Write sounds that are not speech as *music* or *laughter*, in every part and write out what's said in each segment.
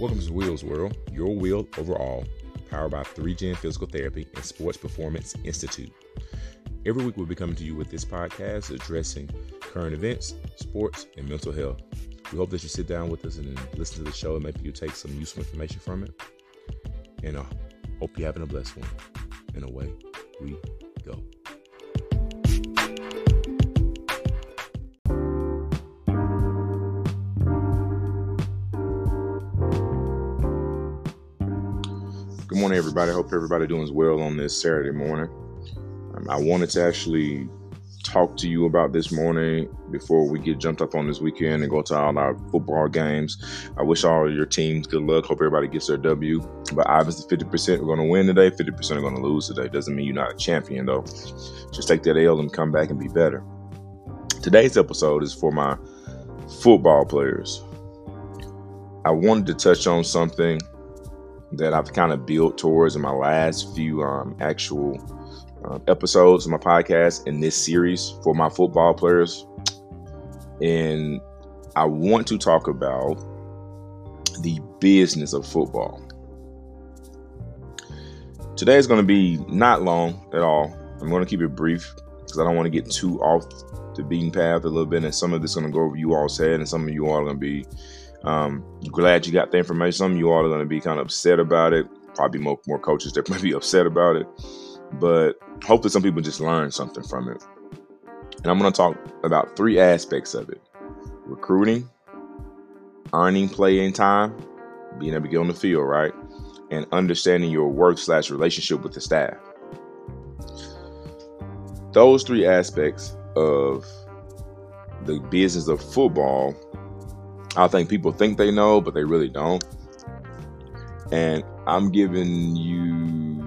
Welcome to Will's World, your wheel overall, powered by 3Gen Physical Therapy and Sports Performance Institute. Every week we'll be coming to you with this podcast addressing current events, sports, and mental health. We hope that you sit down with us and listen to the show and maybe you take some useful information from it. And I uh, hope you're having a blessed one. And away we go. Good morning, everybody. Hope everybody doing well on this Saturday morning. Um, I wanted to actually talk to you about this morning before we get jumped up on this weekend and go to all our football games. I wish all your teams good luck. Hope everybody gets their W. But obviously, 50% are going to win today, 50% are going to lose today. Doesn't mean you're not a champion, though. Just take that L and come back and be better. Today's episode is for my football players. I wanted to touch on something that I've kind of built towards in my last few um, actual uh, episodes of my podcast in this series for my football players. And I want to talk about the business of football. Today is going to be not long at all. I'm going to keep it brief because I don't want to get too off the beaten path a little bit. And some of this is going to go over you all's head, and some of you all are going to be um, glad you got the information. Some of you all are going to be kind of upset about it. Probably more, more coaches that *laughs* might be upset about it. But hopefully, some people just learn something from it. And I'm going to talk about three aspects of it recruiting, earning playing time, being able to get on the field, right? And understanding your work slash relationship with the staff. Those three aspects of the business of football I think people think they know, but they really don't. And I'm giving you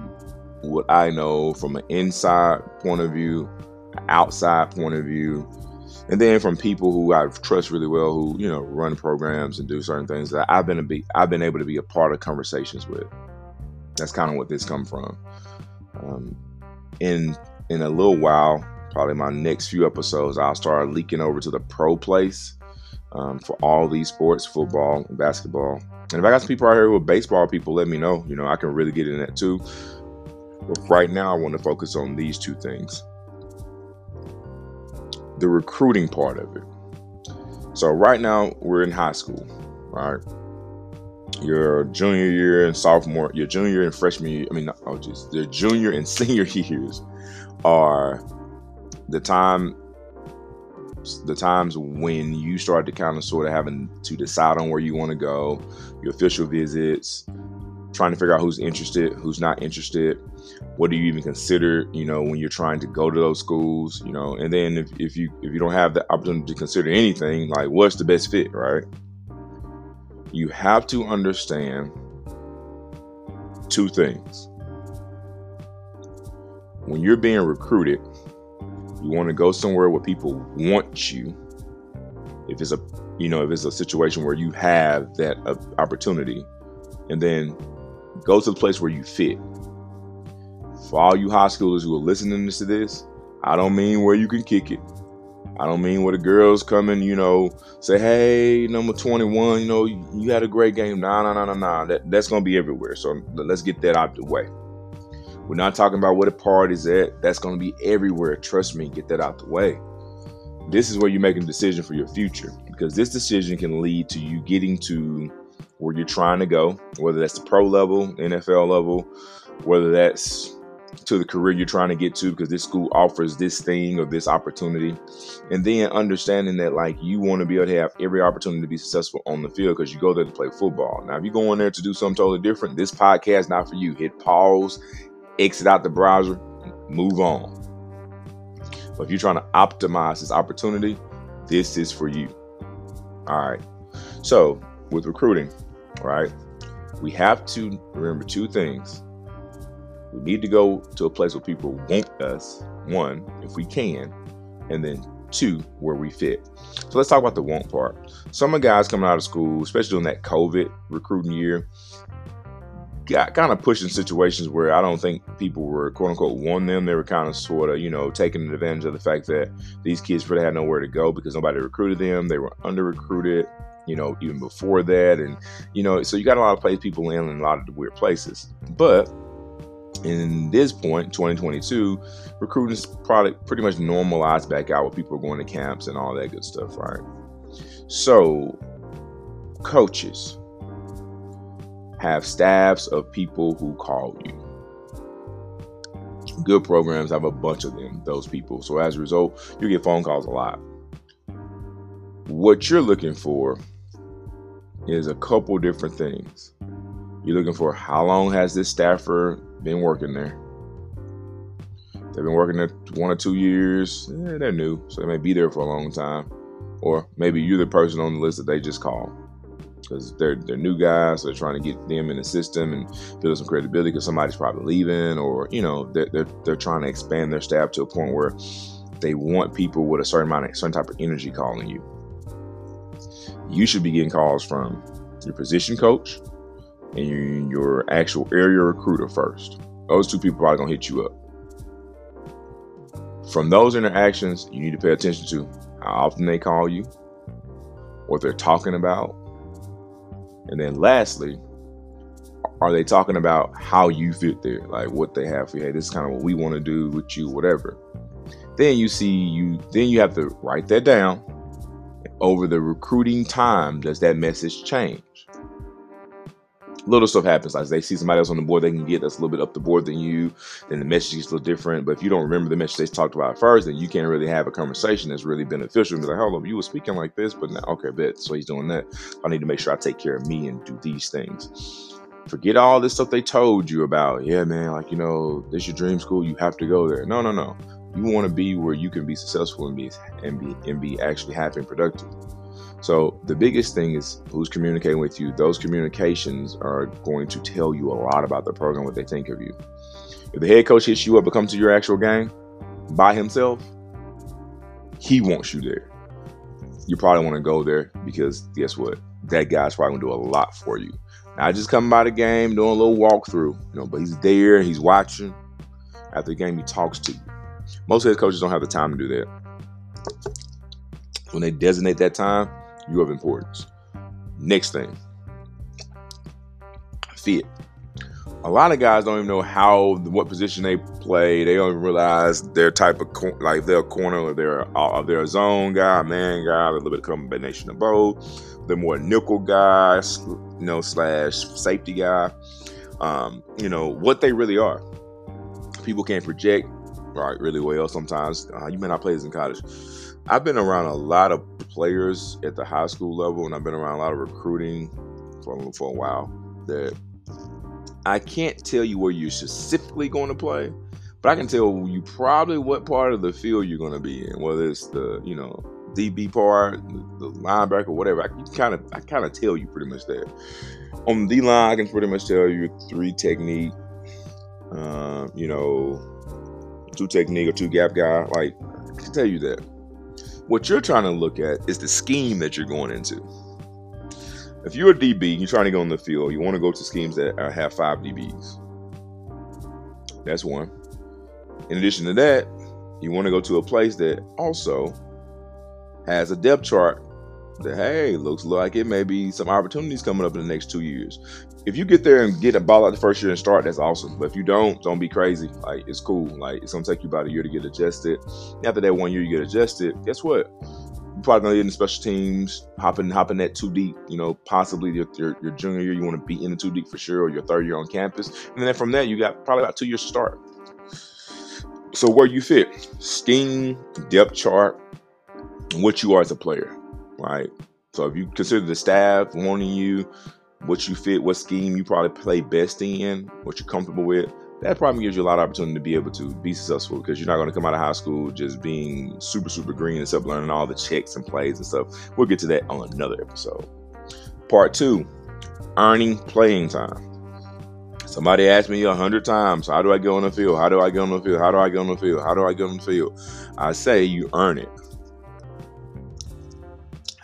what I know from an inside point of view, outside point of view, and then from people who I trust really well, who you know run programs and do certain things that I've been be I've been able to be a part of conversations with. That's kind of what this come from. Um, in in a little while, probably my next few episodes, I'll start leaking over to the pro place um, for all these sports, football basketball. And if I got some people out here who are baseball people, let me know. You know, I can really get in that too. But right now, I want to focus on these two things the recruiting part of it. So, right now, we're in high school, right? Your junior year and sophomore, your junior and freshman year, I mean, oh, junior and *laughs* senior years are the time the times when you start to kind of sort of having to decide on where you want to go, your official visits, trying to figure out who's interested, who's not interested, what do you even consider, you know, when you're trying to go to those schools, you know, and then if, if you if you don't have the opportunity to consider anything, like what's the best fit, right? You have to understand two things. When you're being recruited, you want to go somewhere where people want you. If it's a, you know, if it's a situation where you have that uh, opportunity, and then go to the place where you fit. For all you high schoolers who are listening to this, I don't mean where you can kick it. I don't mean where the girls come and, you know, say, hey, number 21, you know, you, had a great game. Nah, nah, nah, nah, nah. That, that's going to be everywhere. So let's get that out of the way. We're not talking about where the party's at. That's going to be everywhere. Trust me, get that out the way. This is where you're making a decision for your future because this decision can lead to you getting to where you're trying to go, whether that's the pro level, NFL level, whether that's to the career you're trying to get to because this school offers this thing or this opportunity. And then understanding that like you want to be able to have every opportunity to be successful on the field because you go there to play football. Now, if you go in there to do something totally different, this podcast not for you. Hit pause exit out the browser, move on. But if you're trying to optimize this opportunity, this is for you. All right. So, with recruiting, right, we have to remember two things. We need to go to a place where people want us, one, if we can, and then two, where we fit. So let's talk about the want part. Some of guys coming out of school, especially during that COVID recruiting year, got kind of pushed in situations where I don't think people were quote unquote wanting them. They were kind of sort of, you know, taking advantage of the fact that these kids really had nowhere to go because nobody recruited them. They were under recruited. you know, even before that. And, you know, so you got a lot of place people in and a lot of weird places. But in this point, 2022, recruiting is probably pretty much normalized back out where people are going to camps and all that good stuff, right? So, coaches have staffs of people who call you. Good programs have a bunch of them, those people. So, as a result, you get phone calls a lot. What you're looking for is a couple different things. You're looking for how long has this staffer been working there? They've been working there one or two years. Eh, they're new, so they may be there for a long time. Or maybe you're the person on the list that they just call because they're they're new guys. So they're trying to get them in the system and build some credibility because somebody's probably leaving, or you know they're, they're they're trying to expand their staff to a point where they want people with a certain amount of certain type of energy calling you you should be getting calls from your position coach and your actual area recruiter first. Those two people probably gonna hit you up. From those interactions, you need to pay attention to how often they call you, what they're talking about, and then lastly, are they talking about how you fit there? Like what they have for you. Hey, this is kind of what we want to do with you, whatever. Then you see you then you have to write that down over the recruiting time does that message change? Little stuff happens. Like they see somebody else on the board they can get that's a little bit up the board than you, then the message is a little different. But if you don't remember the message they talked about first, then you can't really have a conversation that's really beneficial. And be like, hold on, you were speaking like this, but now, okay, bet. So he's doing that. I need to make sure I take care of me and do these things forget all this stuff they told you about. Yeah, man, like you know, this your dream school. You have to go there. No, no, no. You want to be where you can be successful and be and be and be actually happy and productive. So the biggest thing is who's communicating with you. Those communications are going to tell you a lot about the program, what they think of you. If the head coach hits you up to come to your actual game by himself, he wants you there. You probably want to go there because guess what? That guy's probably gonna do a lot for you. Not just coming by the game, doing a little walkthrough, you know, but he's there, he's watching. After the game, he talks to you. Most head coaches don't have the time to do that. When they designate that time, you have importance. Next thing, fit. A lot of guys don't even know how, what position they play. They don't even realize their type of like they're a corner or they're uh, they're a zone guy, man guy, a little bit of combination of both. They're more nickel guys, you know, slash safety guy. Um, you know what they really are. People can't project right really well sometimes. Uh, you may not play this in college. I've been around a lot of players at the high school level, and I've been around a lot of recruiting for, for a while. That I can't tell you where you're specifically going to play, but I can tell you probably what part of the field you're going to be in, whether it's the you know DB part, the, linebacker, whatever. I kind of I kind of tell you pretty much that. On the line, I can pretty much tell you three technique. Uh, you know, two technique or two gap guy. Like, I can tell you that. What you're trying to look at is the scheme that you're going into. If you're a DB, you're trying to go in the field, you want to go to schemes that have five DBs. That's one. In addition to that, you want to go to a place that also has a depth chart that hey looks like it may be some opportunities coming up in the next two years if you get there and get a ball out the first year and start, that's awesome. But if you don't, don't be crazy. Like it's cool. Like it's gonna take you about a year to get adjusted. After that one year you get adjusted, guess what? You're probably gonna get in special teams, hopping hopping that two deep. You know, possibly your, your, your junior year you want to be in the two deep for sure, or your third year on campus, and then from there you got probably about two years to start. So where you fit, scheme, depth chart, what you are as a player, right? So if you consider the staff wanting you, what you fit, what scheme you probably play best in, what you're comfortable with, that probably gives you a lot of opportunity to be able to be successful because you're not going to come out of high school just being super, super green and stuff, learning all the checks and plays and stuff. We'll get to that on another episode. Part two earning playing time. Somebody asked me a hundred times, how do I get on the field? How do I get on the field? How do I get on the field? How do I get on the field? I say you earn it.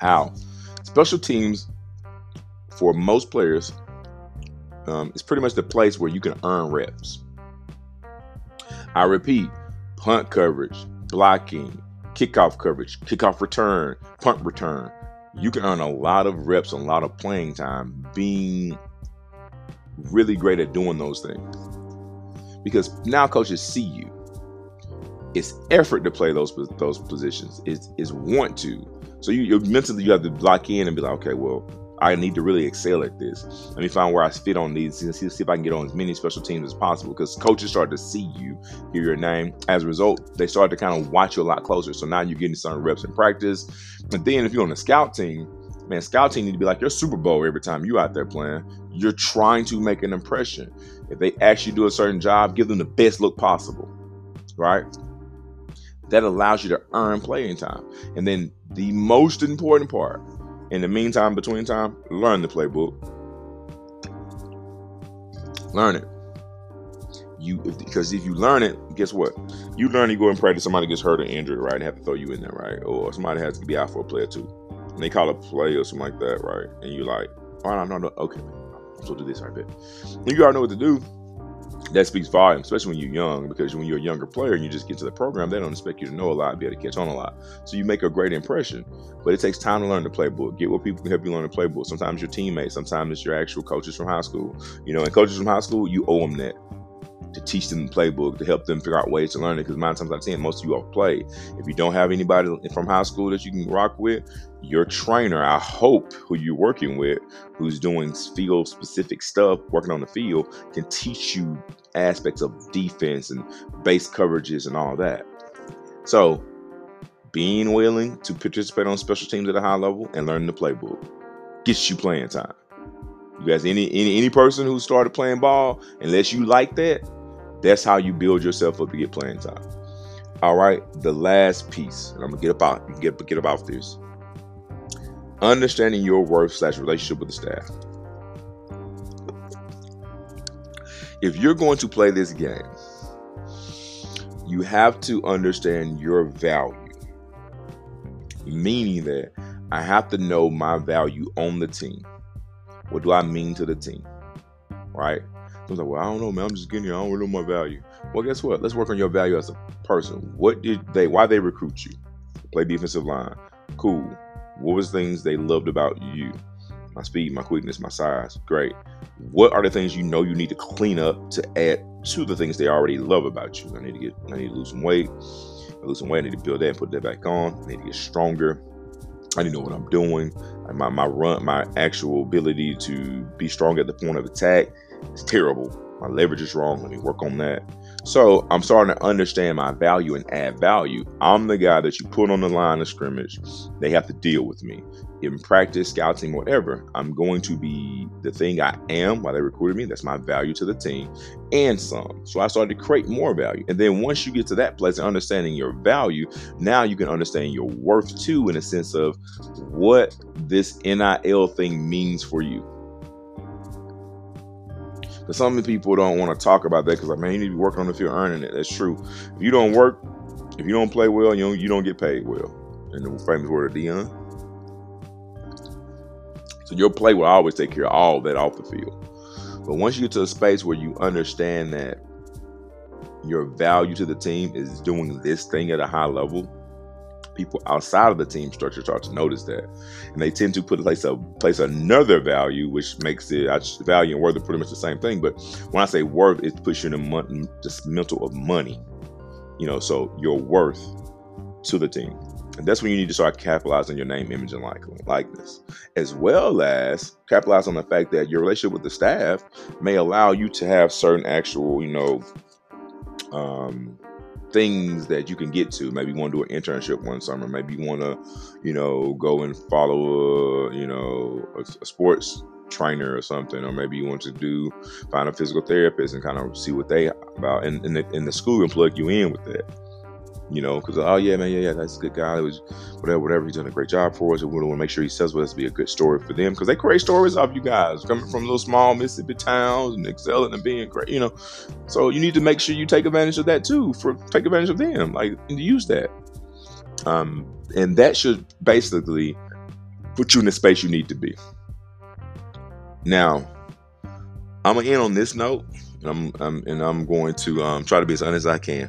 How? Special teams for most players, um, it's pretty much the place where you can earn reps. I repeat punt coverage, blocking, kickoff coverage, kickoff return, punt return. you can earn a lot of reps, a lot of playing time being really great at doing those things. Because now coaches see you. It's effort to play those those positions. It's, it's want to. So you you mentally you have to lock in and be like, okay, well, I need to really excel at this. Let me find where I fit on these and see, see if I can get on as many special teams as possible. Because coaches start to see you, hear your name. As a result, they start to kind of watch you a lot closer. So now you're getting some reps in practice. And then if you're on the scout team, man, scout team need to be like your Super Bowl every time you out there playing. You're trying to make an impression. If they actually do a certain job, give them the best look possible, right? That allows you to earn playing time. And then the most important part, in the meantime, between time, learn the playbook. Learn it. You because if you learn it, guess what? You learn you go and practice. Somebody gets hurt or injured, right? And have to throw you in there, right? Or somebody has to be out for a player too and they call a play or something like that, right? And you're like, oh, no, no, no, okay, to do this right there. You already know what to do. That speaks volumes, especially when you're young, because when you're a younger player and you just get to the program, they don't expect you to know a lot, be able to catch on a lot. So you make a great impression. But it takes time to learn the playbook. Get what people can help you learn the playbook. Sometimes your teammates, sometimes it's your actual coaches from high school. You know, and coaches from high school, you owe them that to teach them the playbook to help them figure out ways to learn it. Because nine times out of ten, most of you all play. If you don't have anybody from high school that you can rock with, your trainer, I hope, who you're working with, who's doing field specific stuff, working on the field, can teach you aspects of defense and base coverages and all that. So, being willing to participate on special teams at a high level and learning the playbook gets you playing time. You guys, any any any person who started playing ball, unless you like that, that's how you build yourself up to get playing time. All right, the last piece, and I'm gonna get about get get about this. Understanding your worth slash relationship with the staff. If you're going to play this game, you have to understand your value. Meaning that I have to know my value on the team. What do I mean to the team? Right? I was like, well, I don't know, man. I'm just getting here. I don't really know my value. Well, guess what? Let's work on your value as a person. What did they? Why they recruit you? Play defensive line. Cool. What was things they loved about you? My speed, my quickness, my size. Great. What are the things you know you need to clean up to add to the things they already love about you? I need to get. I need to lose some weight. I lose some weight. I need to build that and put that back on. I need to get stronger. I need to know what I'm doing. My my run, my actual ability to be strong at the point of attack it's terrible. My leverage is wrong. Let me work on that. So I'm starting to understand my value and add value. I'm the guy that you put on the line of scrimmage. They have to deal with me. In practice, scouting, whatever, I'm going to be the thing I am while they recruited me. That's my value to the team and some. So I started to create more value. And then once you get to that place and understanding your value, now you can understand your worth too, in a sense of what this NIL thing means for you. Because some people don't want to talk about that because, like, man, you need to be working on the field earning it. That's true. If you don't work, if you don't play well, you don't, you don't get paid well. In the famous word of Deion. So your play will always take care of all that off the field. But once you get to a space where you understand that your value to the team is doing this thing at a high level, people outside of the team structure start to notice that, and they tend to put place a place another value, which makes it value and worth are pretty much the same thing. But when I say worth, it puts you in a mon- mental of money, you know. So your worth to the team, and that's when you need to start capitalizing your name, image, and likeness, as well as capitalize on the fact that your relationship with the staff may allow you to have certain actual, you know. Um, things that you can get to. Maybe you want to do an internship one summer. Maybe you want to, you know, go and follow a, you know, a, a sports trainer or something, or maybe you want to do find a physical therapist and kind of see what they about, and, and, the, and the school can plug you in with that you know, because oh yeah, man, yeah, yeah, that's a good guy. It was whatever, whatever. He's done a great job for us, and we want to make sure he says well, to be a good story for them because they create stories off you guys coming from little small Mississippi towns and excelling and being great, you know. So you need to make sure you take advantage of that too, for take advantage of them, like and use that. Um, and that should basically put you in the space you need to be. Now, I'm gonna end on this note, and I'm, I'm and I'm going to um, try to be as honest as I can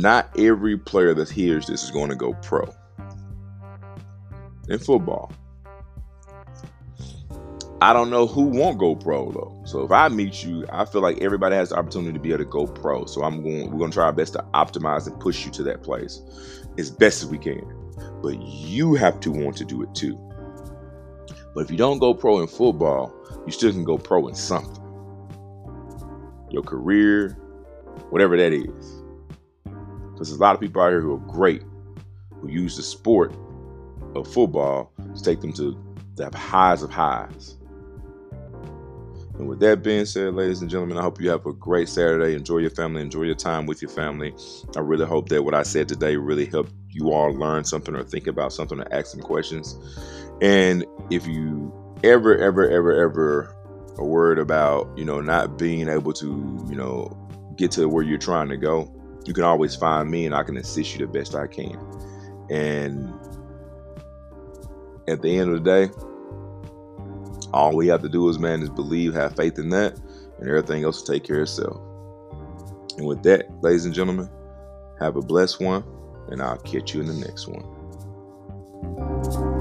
not every player that hears this is going to go pro. in football. I don't know who won't go pro though. So if I meet you, I feel like everybody has the opportunity to be able to go pro. So I'm going we're gonna try our best to optimize and push you to that place as best as we can. But you have to want to do it too. But if you don't go pro in football, you still can go pro in something. Your career, whatever that is. Because there's a lot of people out here who are great, who use the sport of football to take them to the highs of highs. And with that being said, ladies and gentlemen, I hope you have a great Saturday. Enjoy your family, enjoy your time with your family. I really hope that what I said today really helped you all learn something or think about something or ask some questions. And if you ever, ever, ever, ever are worried about, you know, not being able to, you know, get to where you're trying to go, you can always find me and I can assist you the best I can. And at the end of the day, all we have to do is, man, is believe, have faith in that, and everything else will take care of itself. And with that, ladies and gentlemen, have a blessed one, and I'll catch you in the next one.